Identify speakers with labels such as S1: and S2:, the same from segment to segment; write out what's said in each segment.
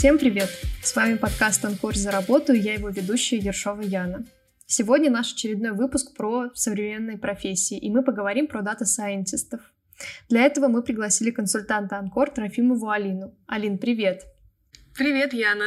S1: Всем привет! С вами подкаст «Анкор за работу» и я его ведущая Ершова Яна. Сегодня наш очередной выпуск про современные профессии, и мы поговорим про data scientist ов. Для этого мы пригласили консультанта Анкор Трофимову Алину. Алин, привет!
S2: Привет, Яна!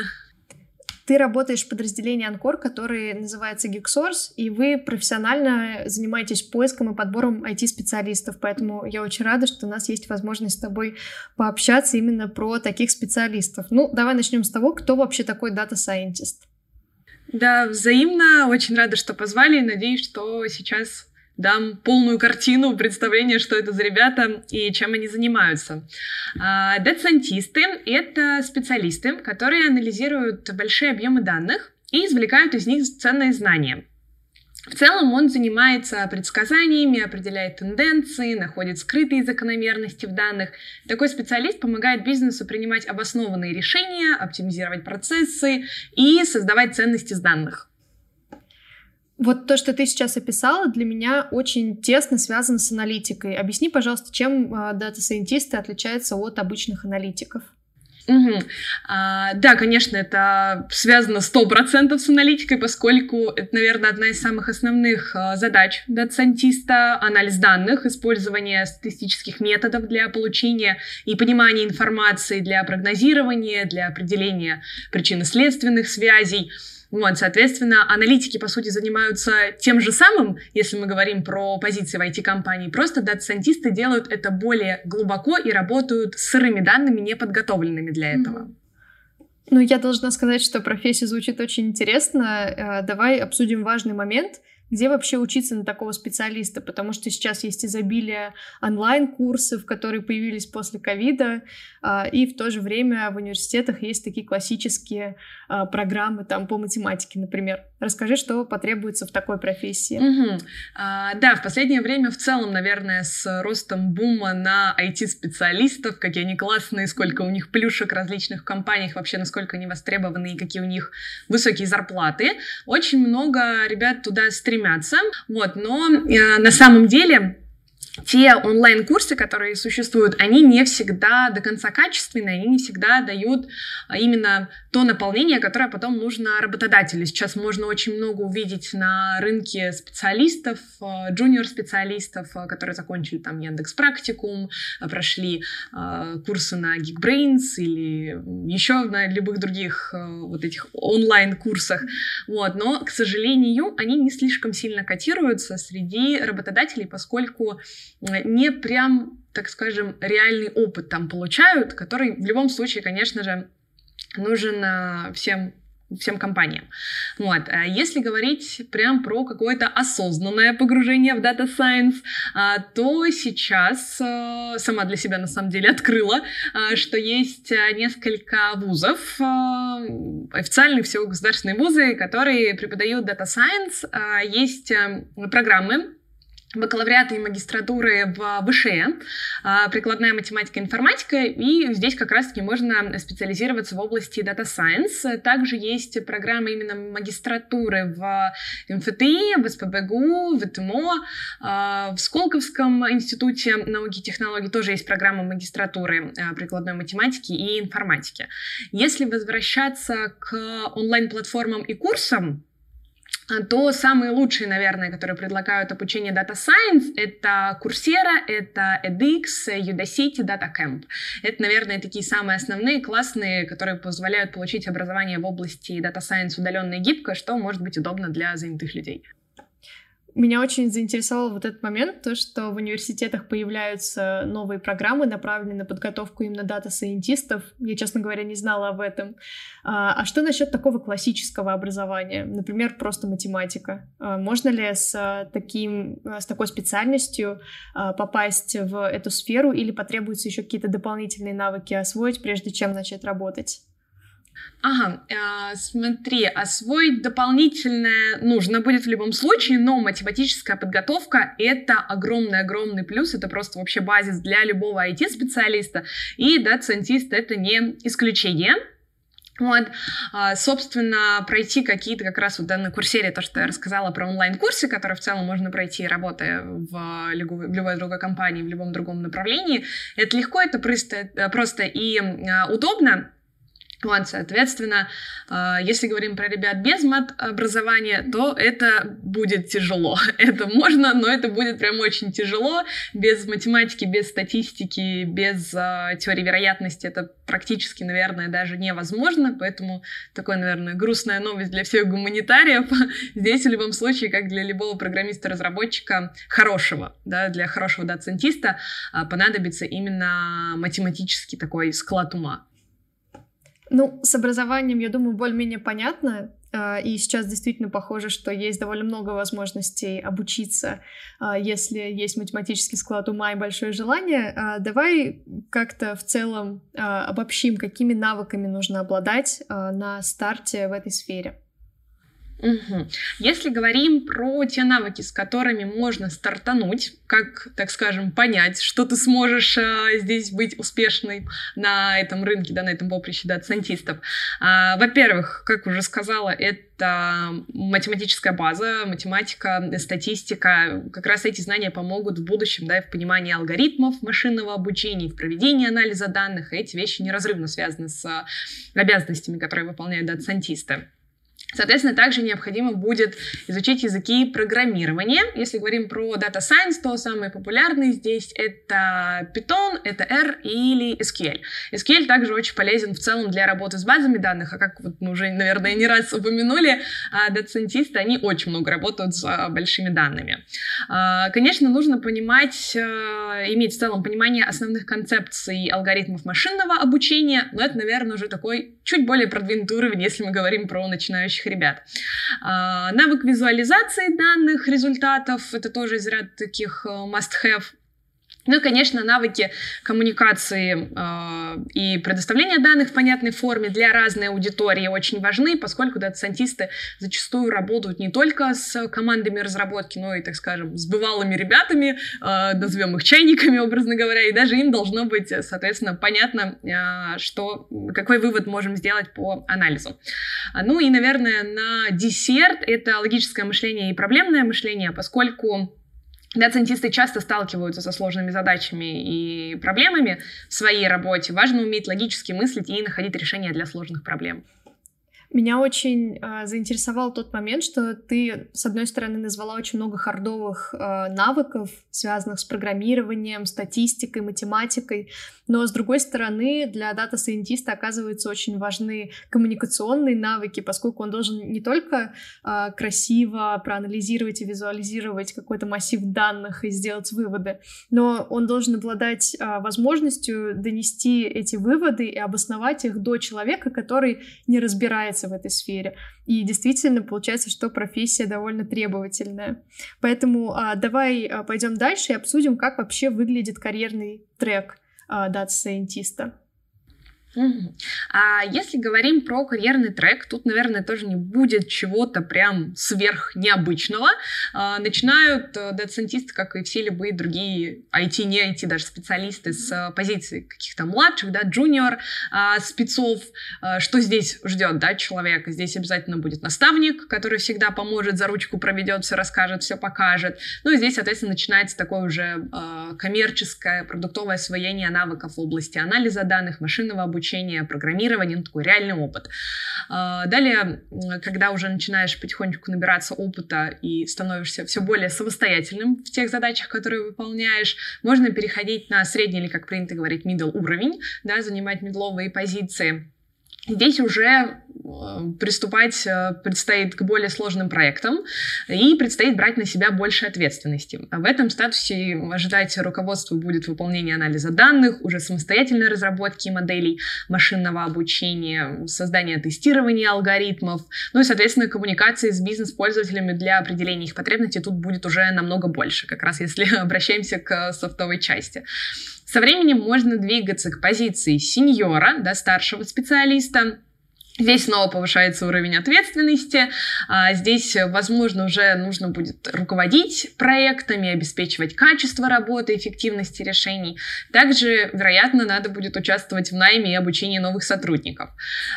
S1: Ты работаешь в подразделении Анкор, который называется GeekSource, и вы профессионально занимаетесь поиском и подбором IT-специалистов, поэтому я очень рада, что у нас есть возможность с тобой пообщаться именно про таких специалистов. Ну, давай начнем с того, кто вообще такой data scientist.
S2: Да, взаимно. Очень рада, что позвали. Надеюсь, что сейчас дам полную картину, представление, что это за ребята и чем они занимаются. Data scientist ы — это специалисты, которые анализируют большие объемы данных и извлекают из них ценные знания. В целом он занимается предсказаниями, определяет тенденции, находит скрытые закономерности в данных. Такой специалист помогает бизнесу принимать обоснованные решения, оптимизировать процессы и создавать ценности с данных.
S1: Вот то, что ты сейчас описала, для меня очень тесно связано с аналитикой. Объясни, пожалуйста, чем а, дата-сайентисты отличаются от обычных аналитиков?
S2: Угу. А, да, конечно, это связано сто процентов с аналитикой, поскольку это, наверное, одна из самых основных а, задач дата-сайентиста — анализ данных, использование статистических методов для получения и понимания информации, для прогнозирования, для определения причинно-следственных связей — вот, соответственно, аналитики, по сути, занимаются тем же самым, если мы говорим про позиции в IT-компании, просто дата-сайентисты делают это более глубоко и работают с сырыми данными, не подготовленными для этого.
S1: Ну, я должна сказать, что профессия звучит очень интересно. Э, давай обсудим важный момент — где вообще учиться на такого специалиста, потому что сейчас есть изобилие онлайн-курсов, которые появились после ковида, а, и в то же время в университетах есть такие классические а, программы там по математике, например. Расскажи, что потребуется в такой профессии.
S2: Угу. А, да, в последнее время в целом, наверное, с ростом бума на IT-специалистов, какие они классные, сколько у них плюшек в различных компаниях, вообще насколько они востребованы и какие у них высокие зарплаты, очень много ребят туда стремятся стремятся, вот, но э, на самом деле те онлайн-курсы, которые существуют, они не всегда до конца качественные, они не всегда дают а, именно то наполнение, которое потом нужно работодателю. Сейчас можно очень много увидеть на рынке специалистов, а, джуниор-специалистов, а, которые закончили там Яндекс Практикум, прошли курсы на Geekbrains или еще на любых других вот этих онлайн-курсах. Вот. Но, к сожалению, они не слишком сильно котируются среди работодателей, поскольку не прям, так скажем, реальный опыт там получают, который в любом случае, конечно же, нужен а, всем всем компаниям. Вот. А если говорить прям про какое-то осознанное погружение в Data Science, а, то сейчас сама для себя на самом деле открыла, что есть несколько вузов, официальные всего государственные вузы, которые преподают Data Science. Есть программы бакалавриата и магистратуры в ВШЭ, а, прикладная математика и информатика, и здесь как раз-таки можно специализироваться в области Data Science. Также есть программа именно магистратуры в МФТИ, в СПБГУ, в ТМО, а, в Сколковском институте науки и технологий тоже есть программа магистратуры а, прикладной математики и информатики. Если возвращаться к онлайн-платформам и курсам, то самые лучшие, наверное, которые предлагают обучение Data Science, это Coursera, это edX, Udacity, DataCamp. Это, наверное, такие самые основные, классные, которые позволяют получить образование в области Data Science удаленно и гибко, что может быть удобно для занятых людей.
S1: Меня очень заинтересовал вот этот момент, то, что в университетах появляются новые программы, направленные на подготовку именно дата-сайентистов. Я, честно говоря, не знала об этом. А, а что насчет такого классического образования? Например, просто математика. А можно ли с, таким, с такой специальностью а, попасть в эту сферу или потребуются еще какие-то дополнительные навыки освоить, прежде чем начать работать?
S2: Ага, э, смотри, освоить дополнительное нужно будет в любом случае, но математическая подготовка — это огромный-огромный плюс, это просто вообще базис для любого IT-специалиста, и дата-сайентист — это не исключение. Вот, а, собственно, пройти какие-то как раз вот на курсере, то, что я рассказала про онлайн-курсы, которые в целом можно пройти, работая в любой, другой компании, в любом другом направлении, это легко, это просто, просто и а, удобно, Вот, соответственно, а, если говорим про ребят без мат-образования, то это будет тяжело. Это можно, но это будет прям очень тяжело. Без математики, без статистики, без э, теории вероятности это практически, наверное, даже невозможно. Поэтому такой, наверное, грустная новость для всех гуманитариев. Здесь в любом случае, как для любого программиста-разработчика хорошего, да, для хорошего доцентиста, понадобится именно математический такой склад ума.
S1: Ну, с образованием, я думаю, более-менее понятно. А, и сейчас действительно похоже, что есть довольно много возможностей обучиться, а, если есть математический склад ума и большое желание. А, давай как-то в целом обобщим, какими навыками нужно обладать на старте в этой сфере.
S2: Угу. Если говорим про те навыки, с которыми можно стартануть, как, так скажем, понять, что ты сможешь э, здесь быть успешной на этом рынке, да, на этом поприще доцентистов. Э, во-первых, как уже сказала, это математическая база, математика, статистика. Как раз эти знания помогут в будущем да, в понимании алгоритмов машинного обучения, в проведении анализа данных. И эти вещи неразрывно связаны с обязанностями, которые выполняют доцентисты. Соответственно, также необходимо будет изучить языки программирования. Если говорим про Data Science, то самые популярные здесь это Python, это R или SQL. SQL также очень полезен в целом для работы с базами данных, а как вот мы уже, наверное, не раз упомянули, а, доцентисты, они очень много работают с а, большими данными. А, конечно, нужно понимать, иметь в целом понимание основных концепций алгоритмов машинного обучения, но это, наверное, уже такой чуть более продвинутый уровень, если мы говорим про начинающих начинающих ребят. А, навык визуализации данных, результатов, это тоже из ряда таких э, must-have ну и, конечно, навыки коммуникации э, и предоставления данных в понятной форме для разной аудитории очень важны, поскольку доцентисты зачастую работают не только с командами разработки, но и, так скажем, с бывалыми ребятами, э, назовем их чайниками, образно говоря, и даже им должно быть, соответственно, понятно, э, что, какой вывод можем сделать по анализу. Ну и, наверное, на десерт это логическое мышление и проблемное мышление, поскольку Доцентисты часто сталкиваются со сложными задачами и проблемами в своей работе. Важно уметь логически мыслить и находить решения для сложных проблем.
S1: Меня очень э, заинтересовал тот момент, что ты, с одной стороны, назвала очень много хардовых э, навыков, связанных с программированием, статистикой, математикой, но, с другой стороны, для дата-сайентиста оказываются очень важны коммуникационные навыки, поскольку он должен не только э, красиво проанализировать и визуализировать какой-то массив данных и сделать выводы, но он должен обладать э, возможностью донести эти выводы и обосновать их до человека, который не разбирается развиваться в этой сфере. И действительно получается, что профессия довольно требовательная. Поэтому а, давай а, пойдем дальше и обсудим, как вообще выглядит карьерный трек а, дата-сайентиста.
S2: А если говорим про карьерный трек, тут, наверное, тоже не будет чего-то прям сверх необычного. А, начинают э, дата-сайентисты, как и все любые другие IT, не IT, даже специалисты с э, позиции каких-то младших, да, junior а, спецов. А, что здесь ждет, да, человека? Здесь обязательно будет наставник, который всегда поможет, за ручку проведет, все расскажет, все покажет. Ну и здесь, соответственно, начинается такое уже коммерческое, продуктовое освоение навыков в области анализа данных, машинного обучения, обучения, программирования, ну, такой реальный опыт. А, далее, когда уже начинаешь потихонечку набираться опыта и становишься все более самостоятельным в тех задачах, которые выполняешь, можно переходить на средний или, как принято говорить, middle уровень, да, занимать медловые позиции. Здесь уже э, приступать э, предстоит к более сложным проектам и предстоит брать на себя больше ответственности. В этом статусе ожидать руководство будет выполнение анализа данных, уже самостоятельной разработки моделей машинного обучения, создание тестирования алгоритмов, ну и, соответственно, коммуникации с бизнес-пользователями для определения их потребностей тут будет уже намного больше, как раз если обращаемся к софтовой части. Со временем можно двигаться к позиции сеньора, да, старшего специалиста, Здесь снова повышается уровень ответственности. А, здесь, возможно, уже нужно будет руководить проектами, обеспечивать качество работы, эффективности решений. Также, вероятно, надо будет участвовать в найме и обучении новых сотрудников.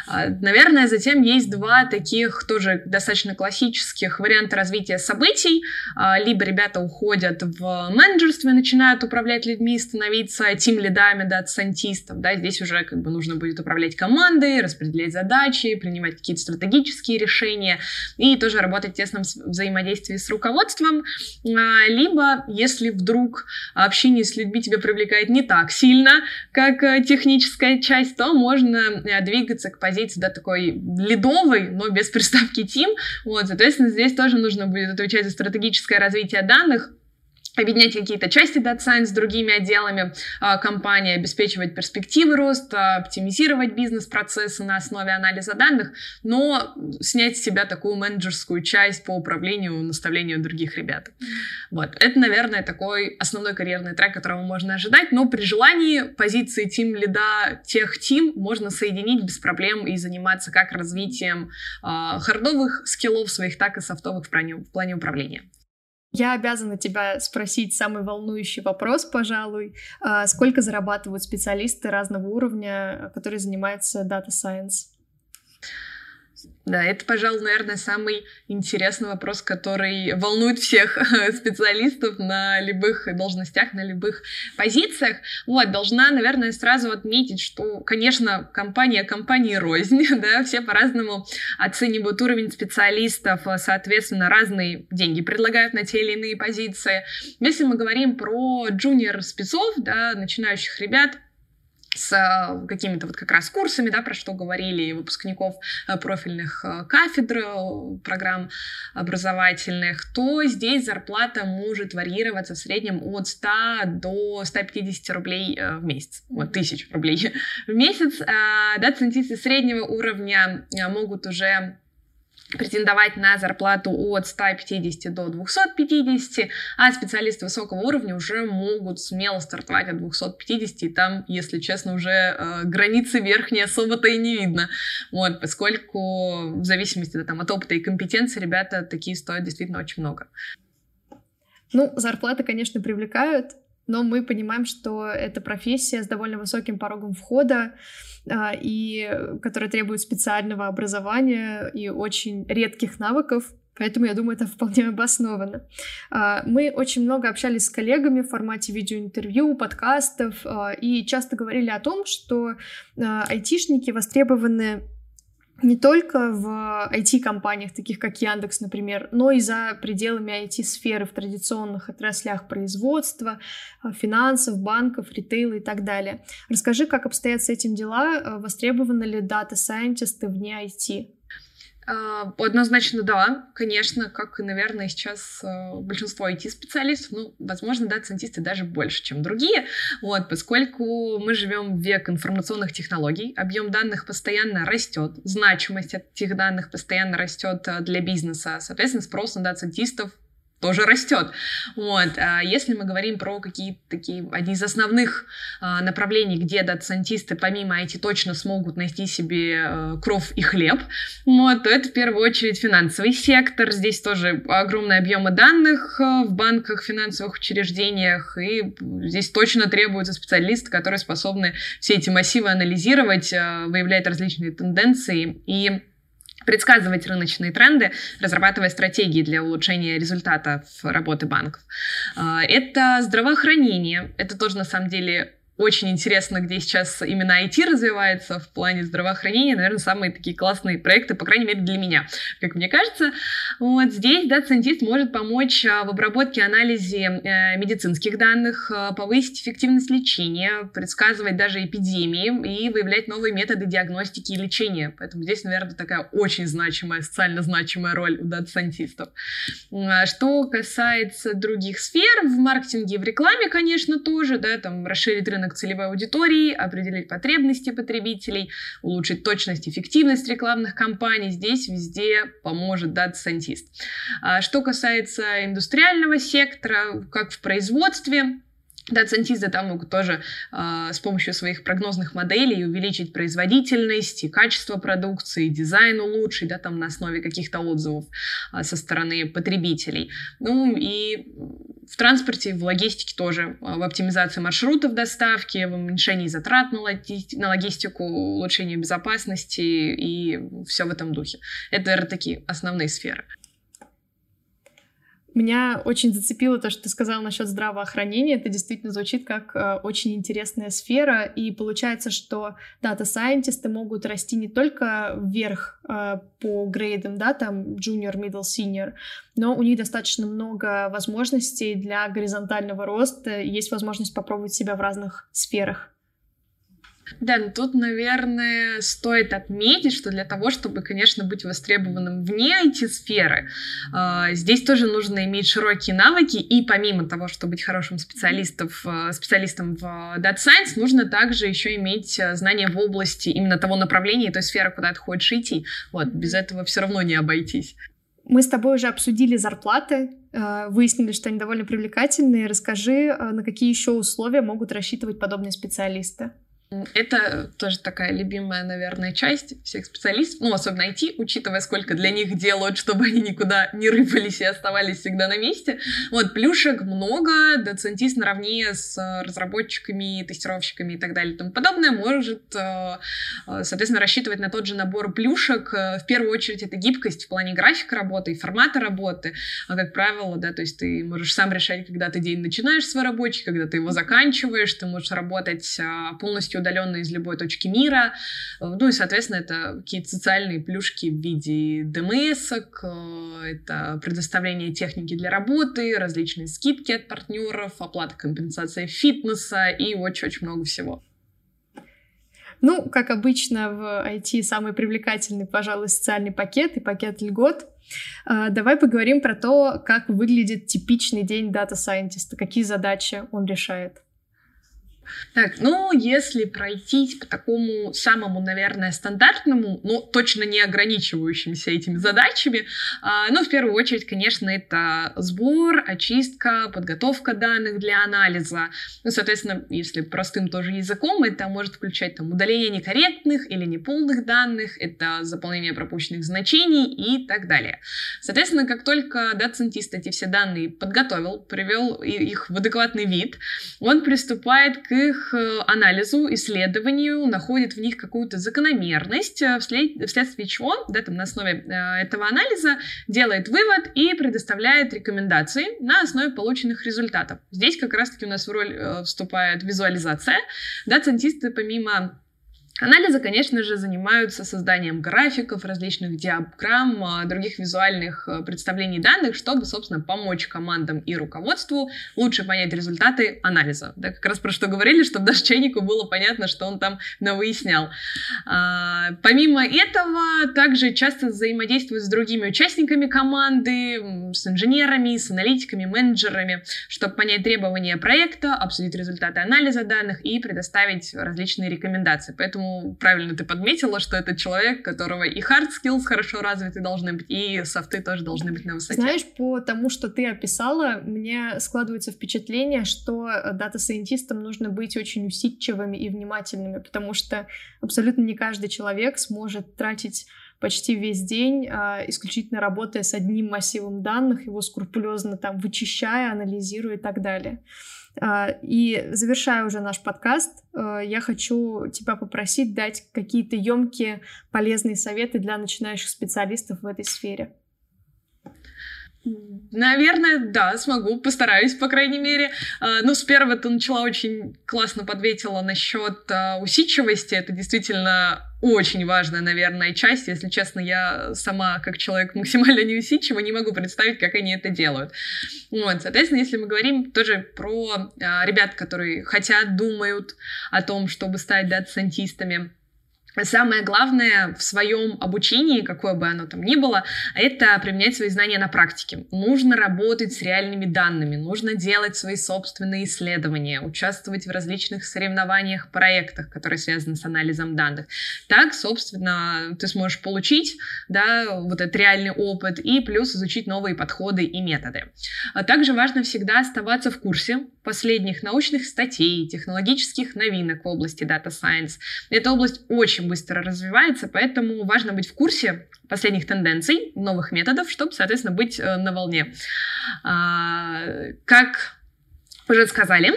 S2: А, наверное, затем есть два таких тоже достаточно классических варианта развития событий. А, либо ребята уходят в менеджерство и начинают управлять людьми, становиться тим-лидами, дата-сайентистов. Да, здесь уже как бы нужно будет управлять командой, распределять задачи, задачи, принимать какие-то стратегические решения и тоже работать в тесном взаимодействии с руководством. А, либо, если вдруг общение с людьми тебя привлекает не так сильно, как э, техническая часть, то можно э, двигаться к позиции да, такой ледовой, но без приставки тим. Вот, соответственно, здесь тоже нужно будет отвечать за стратегическое развитие данных, объединять какие-то части Data Science с другими отделами э, компании, обеспечивать перспективы роста, оптимизировать бизнес-процессы на основе анализа данных, но снять с себя такую менеджерскую часть по управлению, наставлению других ребят. Вот. Это, наверное, такой основной карьерный трек, которого можно ожидать, но при желании позиции тим лида тех тим можно соединить без проблем и заниматься как развитием э, хардовых скиллов своих, так и софтовых в плане, в плане управления.
S1: Я обязана тебя спросить самый волнующий вопрос, пожалуй. А, сколько зарабатывают специалисты разного уровня, которые занимаются Data Science?
S2: Да, это, пожалуй, наверное, самый интересный вопрос, который волнует всех специалистов на любых должностях, на любых позициях. Вот, должна, наверное, сразу отметить, что, конечно, компания компании рознь, да, все по-разному оценивают уровень специалистов, соответственно, разные деньги предлагают на те или иные позиции. Если мы говорим про джуниор спецов, да, начинающих ребят, с э, какими-то вот как раз курсами, да, про что говорили, выпускников э, профильных э, кафедр, программ образовательных, то здесь зарплата может варьироваться в среднем от 100 до 150 рублей в месяц, вот, тысяч рублей в месяц. Да, центисты среднего уровня могут уже претендовать на зарплату от 150 до 250, а специалисты высокого уровня уже могут смело стартовать от 250, и там, если честно, уже э, границы верхние особо-то и не видно, вот, поскольку в зависимости да, там, от опыта и компетенции ребята такие стоят действительно очень много.
S1: Ну, зарплаты, конечно, привлекают, но мы понимаем, что это профессия с довольно высоким порогом входа, а, и которая требует специального образования и очень редких навыков, Поэтому я думаю, это вполне обосновано. А, мы очень много общались с коллегами в формате видеоинтервью, подкастов а, и часто говорили о том, что айтишники востребованы не только в IT-компаниях, таких как Яндекс, например, но и за пределами IT-сферы в традиционных отраслях производства, э, финансов, банков, ритейла и так далее. Расскажи, как обстоят с этим дела, э, востребованы ли дата-сайентисты вне IT?
S2: А, однозначно да, конечно, как и, наверное, сейчас а, большинство IT-специалистов, ну, возможно, да, центисты даже больше, чем другие, вот, поскольку мы живем в век информационных технологий, объем данных постоянно растет, значимость этих данных постоянно растет а, для бизнеса, соответственно, спрос на дата-центистов тоже растет. Вот. А если мы говорим про какие-то такие, одни из основных а, направлений, где дата-сайентисты помимо IT точно смогут найти себе а, кров и хлеб, вот, то это в первую очередь финансовый сектор. Здесь тоже огромные объемы данных а, в банках, финансовых учреждениях, и здесь точно требуются специалисты, которые способны все эти массивы анализировать, а, выявлять различные тенденции и предсказывать рыночные тренды, разрабатывая стратегии для улучшения результата работы банков. А, это здравоохранение. Это тоже, на самом деле, очень интересно, где сейчас именно IT развивается в плане здравоохранения. Наверное, самые такие классные проекты, по крайней мере, для меня, как мне кажется. Вот здесь дата-сайентист может помочь а, в обработке, анализе э, медицинских данных, а, повысить эффективность лечения, предсказывать даже эпидемии и выявлять новые методы диагностики и лечения. Поэтому здесь, наверное, такая очень значимая, социально значимая роль у дата-сайентистов. А, что касается других сфер, в маркетинге и в рекламе, конечно, тоже, да, там расширить рынок рынок целевой аудитории, определить потребности потребителей, улучшить точность, эффективность рекламных кампаний. Здесь везде поможет дата-сайентист. А что касается индустриального сектора, как в производстве, Дата-сайентисты там могут тоже э, с помощью своих прогнозных моделей увеличить производительность и качество продукции, дизайн улучшить, да, там на основе каких-то отзывов э, со стороны потребителей. Ну и в транспорте, в логистике тоже, в оптимизации маршрутов доставки, в уменьшении затрат на, логи- на логистику, улучшении безопасности и все в этом духе. Это, наверное, такие основные сферы.
S1: Меня очень зацепило то, что ты сказал насчет здравоохранения. Это действительно звучит как э, очень интересная сфера. И получается, что дата-сайентисты могут расти не только вверх э, по грейдам, да, там junior, middle, senior, но у них достаточно много возможностей для горизонтального роста. Есть возможность попробовать себя в разных сферах.
S2: Да, но тут, наверное, стоит отметить, что для того, чтобы, конечно, быть востребованным вне IT-сферы, а, здесь тоже нужно иметь широкие навыки, и помимо того, чтобы быть хорошим специалистом, специалистом в Data Science, нужно также еще иметь а, знания в области именно того направления, той сферы, куда ты хочешь идти. Вот, без этого все равно не обойтись.
S1: Мы с тобой уже обсудили зарплаты, а, выяснили, что они довольно привлекательные. Расскажи, на какие еще условия могут рассчитывать подобные специалисты?
S2: Это тоже такая любимая, наверное, часть всех специалистов, ну, особенно IT, учитывая, сколько для них делают, чтобы они никуда не рыпались и оставались всегда на месте. Вот, плюшек много, доцентист наравне с разработчиками, тестировщиками и так далее и тому подобное может, э, э, соответственно, рассчитывать на тот же набор плюшек. В первую очередь это гибкость в плане графика работы и формата работы. А, как правило, да, то есть ты можешь сам решать, когда ты день начинаешь свой рабочий, когда ты его заканчиваешь, ты можешь работать а, полностью полностью удаленно из любой точки мира. Ну и, соответственно, это какие-то социальные плюшки в виде дмс э, это предоставление техники для работы, различные скидки от партнеров, оплата компенсация фитнеса и очень-очень много всего.
S1: Ну, как обычно в IT самый привлекательный, пожалуй, социальный пакет и пакет льгот. А, давай поговорим про то, как выглядит типичный день дата-сайентиста, какие задачи он решает.
S2: Так, ну, если пройтись по такому самому, наверное, стандартному, но точно не ограничивающимся этими задачами, а, ну, в первую очередь, конечно, это сбор, очистка, подготовка данных для анализа. Ну, соответственно, если простым тоже языком, это может включать там удаление некорректных или неполных данных, это заполнение пропущенных значений и так далее. Соответственно, как только дата-сайентист эти все данные подготовил, привел их в адекватный вид, он приступает к их э, анализу, исследованию, находит в них какую-то закономерность, э, вслед, вследствие чего, да, там, на основе э, этого анализа делает вывод и предоставляет рекомендации на основе полученных результатов. Здесь как раз-таки у нас в роль вступает визуализация. Да, центисты помимо Анализы, конечно же, занимаются созданием графиков, различных диаграмм, а, других визуальных а, представлений данных, чтобы, собственно, помочь командам и руководству лучше понять результаты анализа. Да, как раз про что говорили, чтобы даже чайнику было понятно, что он там навыяснял. А, помимо этого, также часто взаимодействуют с другими участниками команды, с инженерами, с аналитиками, менеджерами, чтобы понять требования проекта, обсудить результаты анализа данных и предоставить различные рекомендации. Поэтому правильно ты подметила, что это человек, которого и hard skills хорошо развиты должны быть, и софты тоже должны быть на высоте.
S1: Знаешь, по тому, что ты описала, мне складывается впечатление, что дата-сайентистам нужно быть очень усидчивыми и внимательными, потому что абсолютно не каждый человек сможет тратить почти весь день, а, исключительно работая с одним массивом данных, его скрупулезно там вычищая, анализируя и так далее. А, и завершая уже наш подкаст, а, я хочу тебя попросить дать какие-то емкие полезные советы для начинающих специалистов в этой сфере.
S2: Наверное, да, смогу, постараюсь, по крайней мере. А, ну, с первого ты начала очень классно подветила насчет усидчивости. Это действительно очень важная, наверное, часть. Если честно, я сама, как человек максимально неусидчивый, не могу представить, как они это делают. Вот, соответственно, если мы говорим тоже про а, ребят, которые хотят, думают о том, чтобы стать дата-сайентистами, Самое главное в своем обучении, какое бы оно там ни было, это применять свои знания на практике. Нужно работать с реальными данными, нужно делать свои собственные исследования, участвовать в различных соревнованиях, проектах, которые связаны с анализом данных. Так, собственно, ты сможешь получить да, вот этот реальный опыт и плюс изучить новые подходы и методы. А также важно всегда оставаться в курсе последних научных статей, технологических новинок в области Data Science. Эта область очень быстро развивается, поэтому важно быть в курсе последних тенденций, новых методов, чтобы, соответственно, быть э, на волне. А, как уже сказали,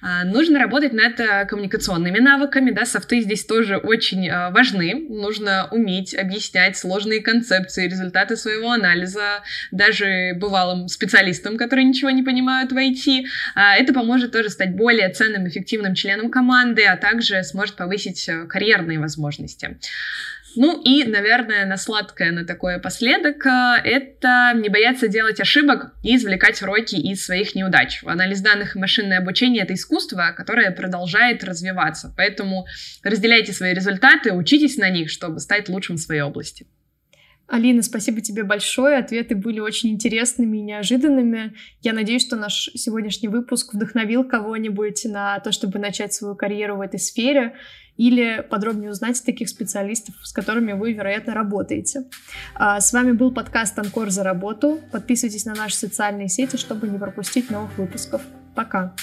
S2: а, нужно работать над э, коммуникационными навыками, да, софты здесь тоже очень э, важны, нужно уметь объяснять сложные концепции, результаты своего анализа даже бывалым специалистам, которые ничего не понимают в IT. А, это поможет тоже стать более ценным, эффективным членом команды, а также сможет повысить э, карьерные возможности. Ну и, наверное, на сладкое, на такое последок, э, это не бояться делать ошибок и извлекать уроки из своих неудач. Анализ данных и машинное обучение — это искусство, которое продолжает развиваться. Поэтому разделяйте свои результаты, учитесь на них, чтобы стать лучшим в своей области.
S1: Алина, спасибо тебе большое. Ответы были очень интересными и неожиданными. Я надеюсь, что наш сегодняшний выпуск вдохновил кого-нибудь на то, чтобы начать свою карьеру в этой сфере или подробнее узнать таких специалистов, с которыми вы, вероятно, работаете. А, с вами был подкаст «Анкор за работу». Подписывайтесь на наши социальные сети, чтобы не пропустить новых выпусков. Пока!